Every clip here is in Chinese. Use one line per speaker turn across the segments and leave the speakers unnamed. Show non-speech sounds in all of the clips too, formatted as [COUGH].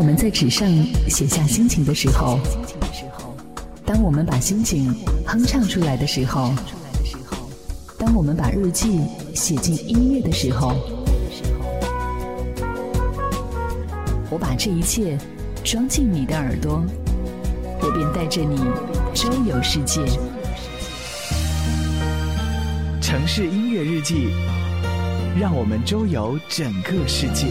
我们在纸上写下心情的时候，当我们把心情哼唱出来的时候，当我们把日记写进音乐的时候，我把这一切装进你的耳朵，我便带着你周游世界。
城市音乐日记，让我们周游整个世界。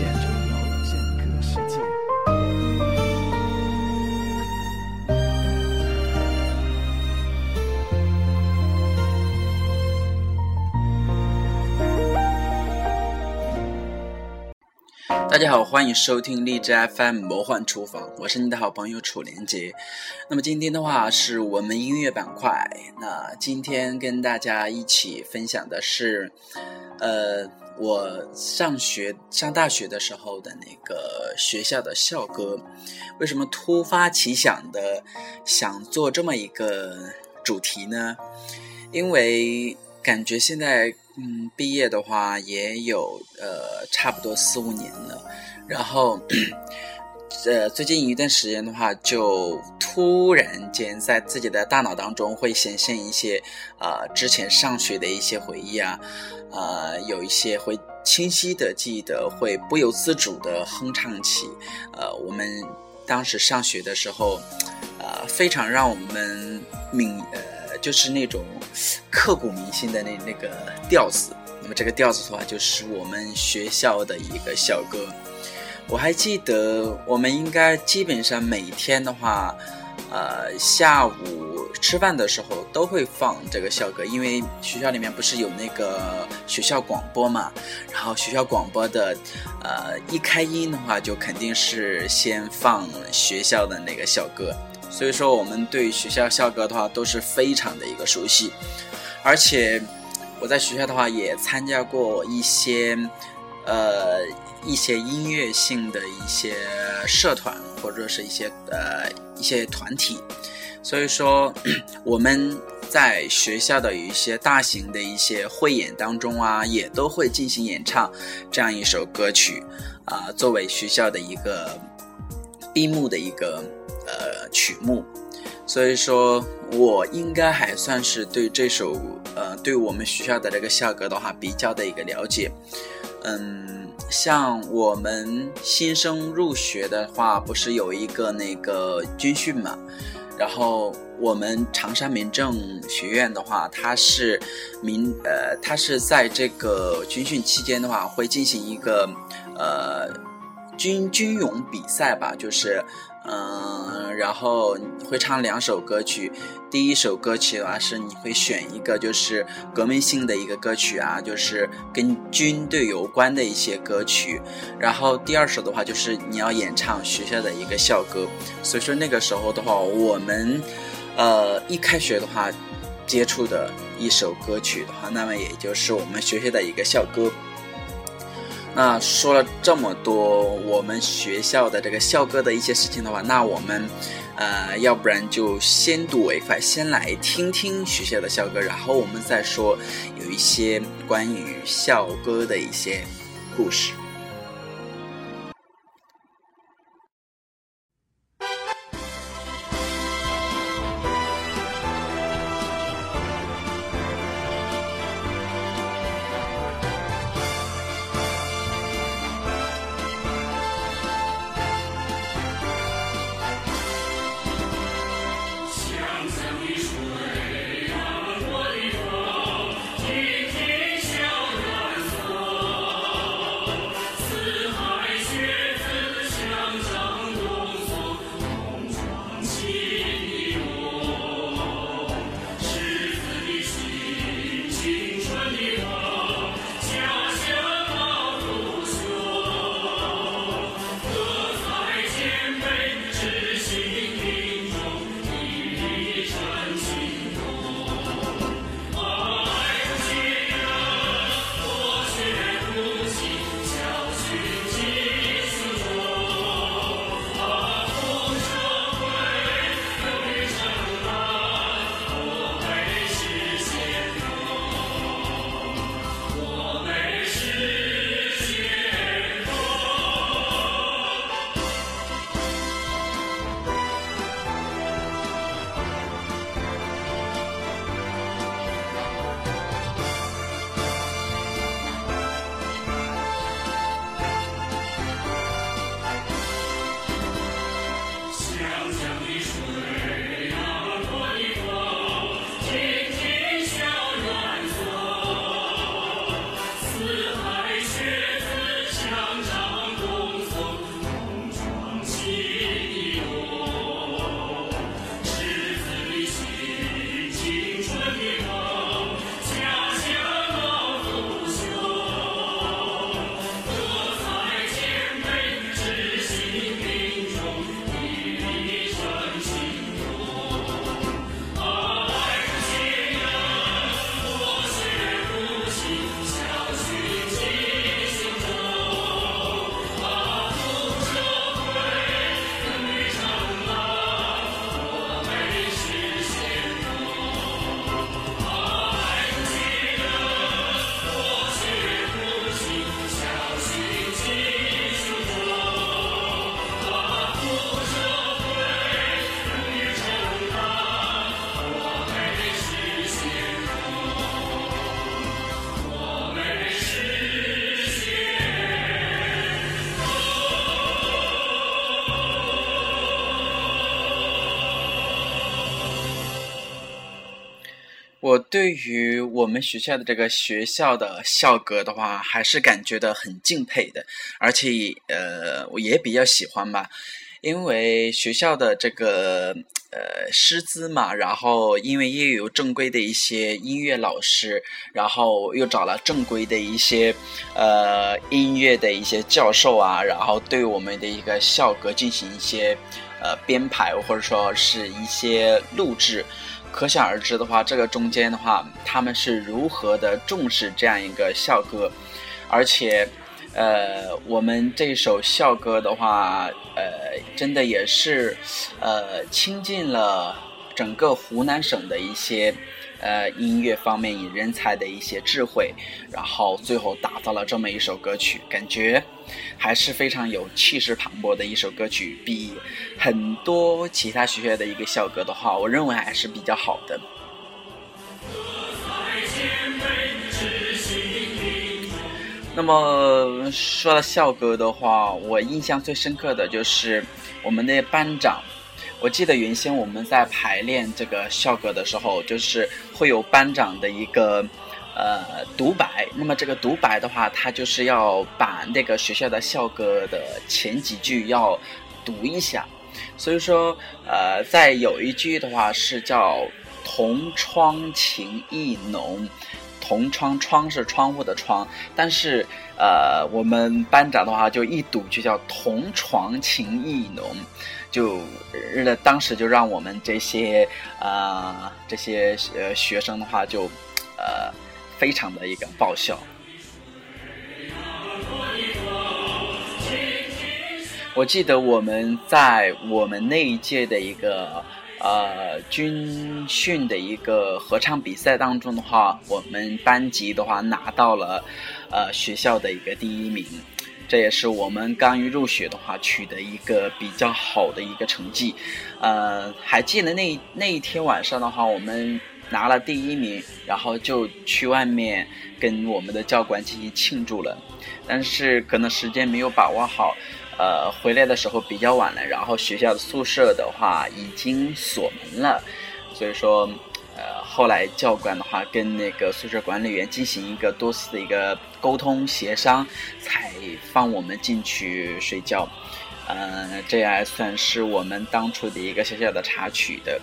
大家好，欢迎收听荔枝 FM 魔幻厨房，我是你的好朋友楚连杰。那么今天的话是我们音乐板块，那今天跟大家一起分享的是，呃，我上学上大学的时候的那个学校的校歌。为什么突发奇想的想做这么一个主题呢？因为感觉现在。嗯，毕业的话也有呃，差不多四五年了。然后，呃，最近一段时间的话，就突然间在自己的大脑当中会显现一些呃之前上学的一些回忆啊，呃，有一些会清晰的记得，会不由自主的哼唱起呃我们当时上学的时候，呃，非常让我们敏呃就是那种。刻骨铭心的那那个调子，那么这个调子的话，就是我们学校的一个校歌。我还记得，我们应该基本上每天的话，呃，下午吃饭的时候都会放这个校歌，因为学校里面不是有那个学校广播嘛。然后学校广播的，呃，一开音的话，就肯定是先放学校的那个校歌。所以说，我们对学校校歌的话都是非常的一个熟悉，而且我在学校的话也参加过一些，呃，一些音乐性的一些社团或者是一些呃一些团体，所以说 [CLEARS THROAT] 我们在学校的有一些大型的一些汇演当中啊，也都会进行演唱这样一首歌曲啊，作为学校的一个闭幕的一个。呃，曲目，所以说我应该还算是对这首呃，对我们学校的这个校歌的话比较的一个了解。嗯，像我们新生入学的话，不是有一个那个军训嘛？然后我们长沙民政学院的话，它是民呃，它是在这个军训期间的话，会进行一个呃军军勇比赛吧，就是。嗯，然后会唱两首歌曲。第一首歌曲的话是你会选一个就是革命性的一个歌曲啊，就是跟军队有关的一些歌曲。然后第二首的话就是你要演唱学校的一个校歌。所以说那个时候的话，我们呃一开学的话接触的一首歌曲的话，那么也就是我们学校的一个校歌。那说了这么多我们学校的这个校歌的一些事情的话，那我们，呃，要不然就先睹为快，先来听听学校的校歌，然后我们再说有一些关于校歌的一些故事。我对于我们学校的这个学校的校歌的话，还是感觉到很敬佩的，而且呃，我也比较喜欢吧，因为学校的这个呃师资嘛，然后因为又有正规的一些音乐老师，然后又找了正规的一些呃音乐的一些教授啊，然后对我们的一个校歌进行一些呃编排或者说是一些录制。可想而知的话，这个中间的话，他们是如何的重视这样一个校歌，而且，呃，我们这首校歌的话，呃，真的也是，呃，倾尽了整个湖南省的一些。呃，音乐方面以人才的一些智慧，然后最后打造了这么一首歌曲，感觉还是非常有气势磅礴的一首歌曲，比很多其他学校的一个校歌的话，我认为还是比较好的。那么说到校歌的话，我印象最深刻的就是我们的班长。我记得原先我们在排练这个校歌的时候，就是会有班长的一个呃独白。那么这个独白的话，他就是要把那个学校的校歌的前几句要读一下。所以说，呃，在有一句的话是叫“同窗情意浓”，同窗窗是窗户的窗，但是呃，我们班长的话就一读就叫“同床情意浓”。就，呃，当时就让我们这些啊这些呃学生的话就，呃，非常的一个爆笑。我记得我们在我们那一届的一个呃军训的一个合唱比赛当中的话，我们班级的话拿到了呃学校的一个第一名。这也是我们刚一入学的话取得一个比较好的一个成绩，呃，还记得那那一天晚上的话，我们拿了第一名，然后就去外面跟我们的教官进行庆祝了，但是可能时间没有把握好，呃，回来的时候比较晚了，然后学校的宿舍的话已经锁门了，所以说。呃，后来教官的话跟那个宿舍管理员进行一个多次的一个沟通协商，才放我们进去睡觉。呃，这也算是我们当初的一个小小的插曲的。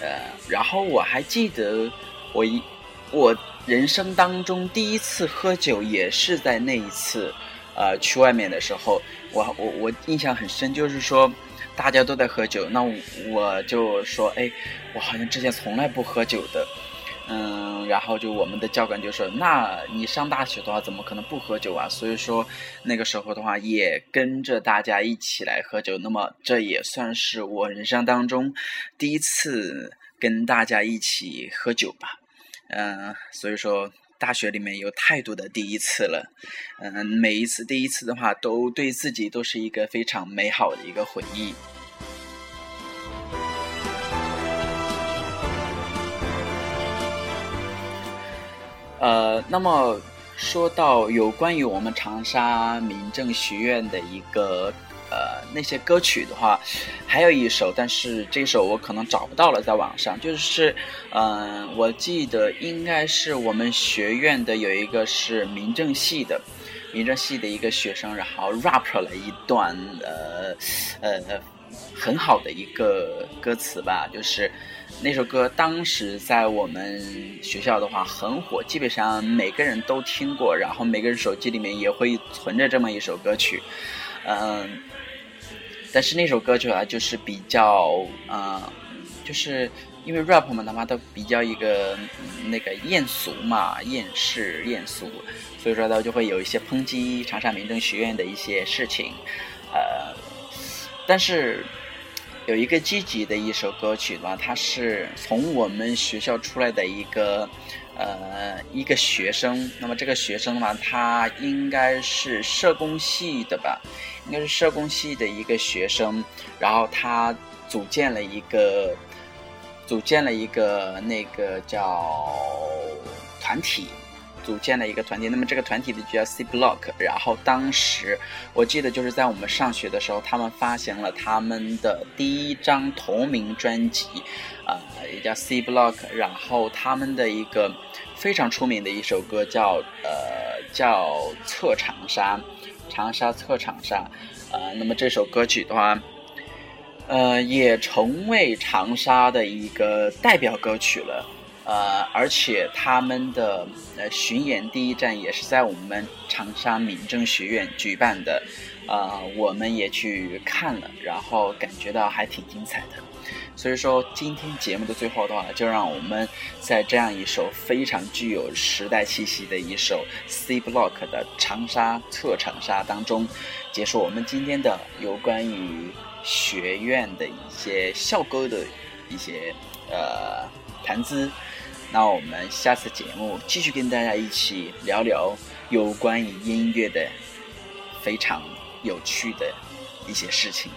呃，然后我还记得我一我人生当中第一次喝酒也是在那一次，呃，去外面的时候，我我我印象很深，就是说。大家都在喝酒，那我就说，哎，我好像之前从来不喝酒的，嗯，然后就我们的教官就说，那你上大学的话，怎么可能不喝酒啊？所以说那个时候的话，也跟着大家一起来喝酒，那么这也算是我人生当中第一次跟大家一起喝酒吧，嗯，所以说。大学里面有太多的第一次了，嗯，每一次第一次的话，都对自己都是一个非常美好的一个回忆。呃，那么说到有关于我们长沙民政学院的一个。呃，那些歌曲的话，还有一首，但是这首我可能找不到了，在网上。就是，嗯，我记得应该是我们学院的有一个是民政系的，民政系的一个学生，然后 rap 了一段，呃，呃，很好的一个歌词吧。就是那首歌当时在我们学校的话很火，基本上每个人都听过，然后每个人手机里面也会存着这么一首歌曲，嗯。但是那首歌曲啊，就是比较啊，就是因为 rap 嘛，他妈都比较一个那个艳俗嘛，艳世艳俗，所以说呢就会有一些抨击长沙民政学院的一些事情，呃，但是有一个积极的一首歌曲呢，它是从我们学校出来的一个。呃，一个学生，那么这个学生嘛，他应该是社工系的吧，应该是社工系的一个学生，然后他组建了一个，组建了一个那个叫团体，组建了一个团体，那么这个团体的就叫 C Block。然后当时我记得就是在我们上学的时候，他们发行了他们的第一张同名专辑，啊，也叫 C Block。然后他们的一个非常出名的一首歌叫呃叫侧长沙，长沙侧长沙，呃，那么这首歌曲的话。呃，也成为长沙的一个代表歌曲了，呃，而且他们的呃巡演第一站也是在我们长沙民政学院举办的，呃，我们也去看了，然后感觉到还挺精彩的。所以说，今天节目的最后的话，就让我们在这样一首非常具有时代气息的一首 C Block 的《长沙特长沙》当中，结束我们今天的有关于。学院的一些校歌的一些呃谈资，那我们下次节目继续跟大家一起聊聊有关于音乐的非常有趣的一些事情。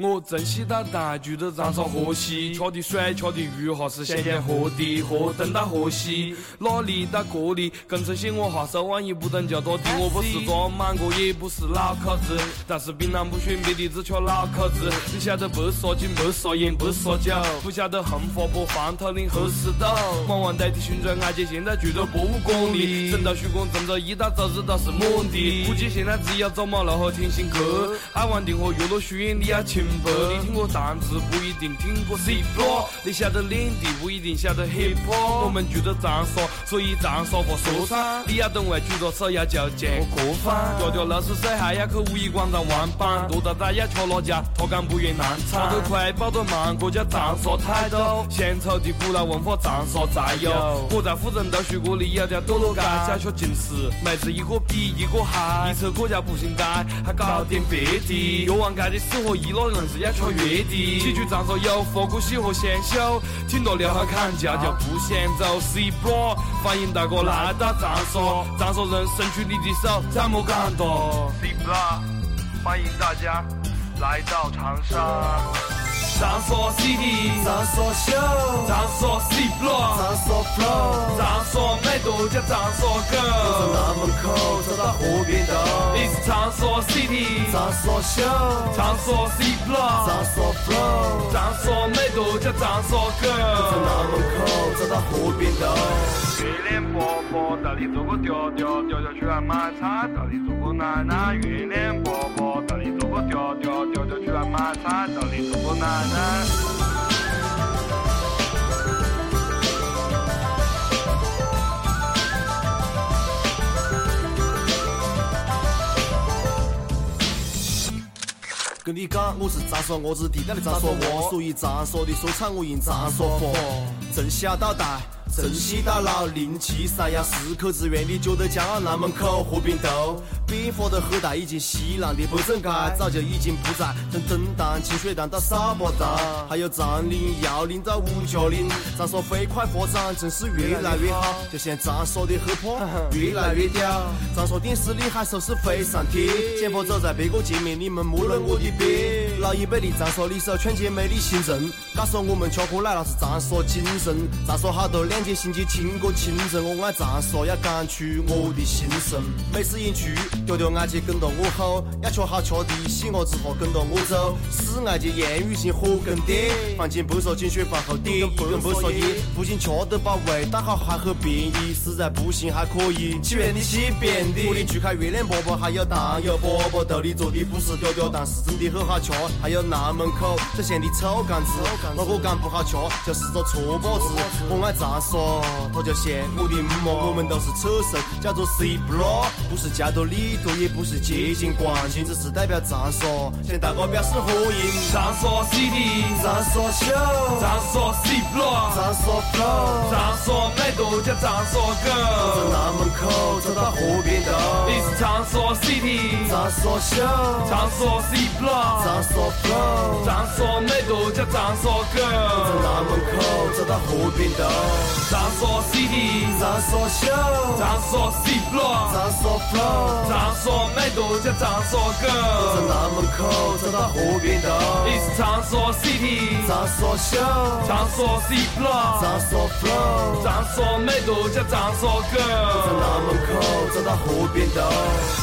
我珍惜到大聚的长沙河西，吃的水吃的鱼哈是咸咸喝的，河东到河西，哪里到这里，更称些我哈手腕也不等叫多的。我不是装满哥，也不是老口子，但是槟榔不选别的，只吃老口子。你晓得白沙井白沙烟白沙酒，不晓得红花坡黄土岭黑石头。忙完代替寻找爱姐，现在住在博物馆里。等到徐工正着一到周日都是满的，估计现在只有走马路和天心阁，爱玩的和岳麓轩你要请。你听过蛋子不一定听过 C block，你晓得领地不一定晓得 hip hop。我们住在长沙，所以长沙话说唱。你要懂外举着手要叫见过饭。条条六十岁，还要去五一广场玩板。多大大要吃哪家？他敢不愿难产。跑得快，跑得忙，这叫长沙态度。献丑的古老文化，长沙才有。我在富人都学过，里有条堕落街，小学近视，妹子一个比一个嗨。一车过家步行街，还搞点别的。越王街的四合一了。硬是要吃月底，喜剧长沙有佛古喜和鲜秀，挺多撩好看叫叫不嫌走。C bro，欢迎大哥来到长沙，长沙人伸出你的手，怎么感动？C bro，欢迎大家来到长沙。长沙 city，
长沙秀，
长沙 C block，
长沙 flow，
叫长沙狗。
走到门口，走到河边头。
It's 长沙 city，
长沙秀，
长沙 C block，
长沙 flow，
长沙美都叫长沙狗。
走到门口，走到河边头。
月亮婆婆到底做个调调，调调出来买菜，到底做个奶奶。月亮婆婆到底做个调调，调调出来买菜，到底做个奶奶。
跟你讲，我是长沙我是地道的长沙话，属于长沙的？说唱我用长沙话，从小到大。从西到老，零七三幺四口之院，你觉得骄傲那门口和平头，变化的很大，已经西南的北正街早就已经不在，从东塘、清水塘到沙坝塘，还有长岭、耀岭到五角岭，长沙飞快发展，真是越来越好，就像长沙的黑怕越来越屌。长沙电视里还说是飞上天，前方走在别个前面，你们摸了我的边。老一辈的长沙里手劝诫美丽新政，告诉我们吃喝来那是长沙精神，长沙好多两。星期听过亲人，我爱长沙，要讲出我的心声。每次演出，条条爱姐跟着我吼，要吃好吃的，喜鸭子和跟着我走。四爱姐艳遇性火跟点，饭前不说精选饭后点，一根不说烟，不仅吃得饱，味道好还很便宜，实在不行还可以起便的起便的。我的去开月亮粑粑，还有糖油饽饽，豆里做的不是条条，但是真的很好吃。还有南门口这咸的臭干子，那个讲不好吃就是个错把子。我爱长沙。所，它叫现我的梦。我们都是车神，叫做 C block，不是加多利多，也不是接近冠军，只是代表长沙，向大哥表示欢迎。
长沙 CD，
场所秀，
长沙 C block，
长沙 flow，
场所美度加场所
走
girl。
南门口，走到河边头。
你是场所 CD，
场所秀，
场所 C block，
场所 flow，
场所美度加场所
走
girl。
南门口，走到河边头。
场所 CD，
场所秀，
场所 C block，
场所 flow，
场所美度加场所
走
girl。
南门口，走到河边头。
你是场所 CD，
场所秀，
场所 C block，
场所 flow，
场所美度加场所
走
girl。
南门口，走到河边头。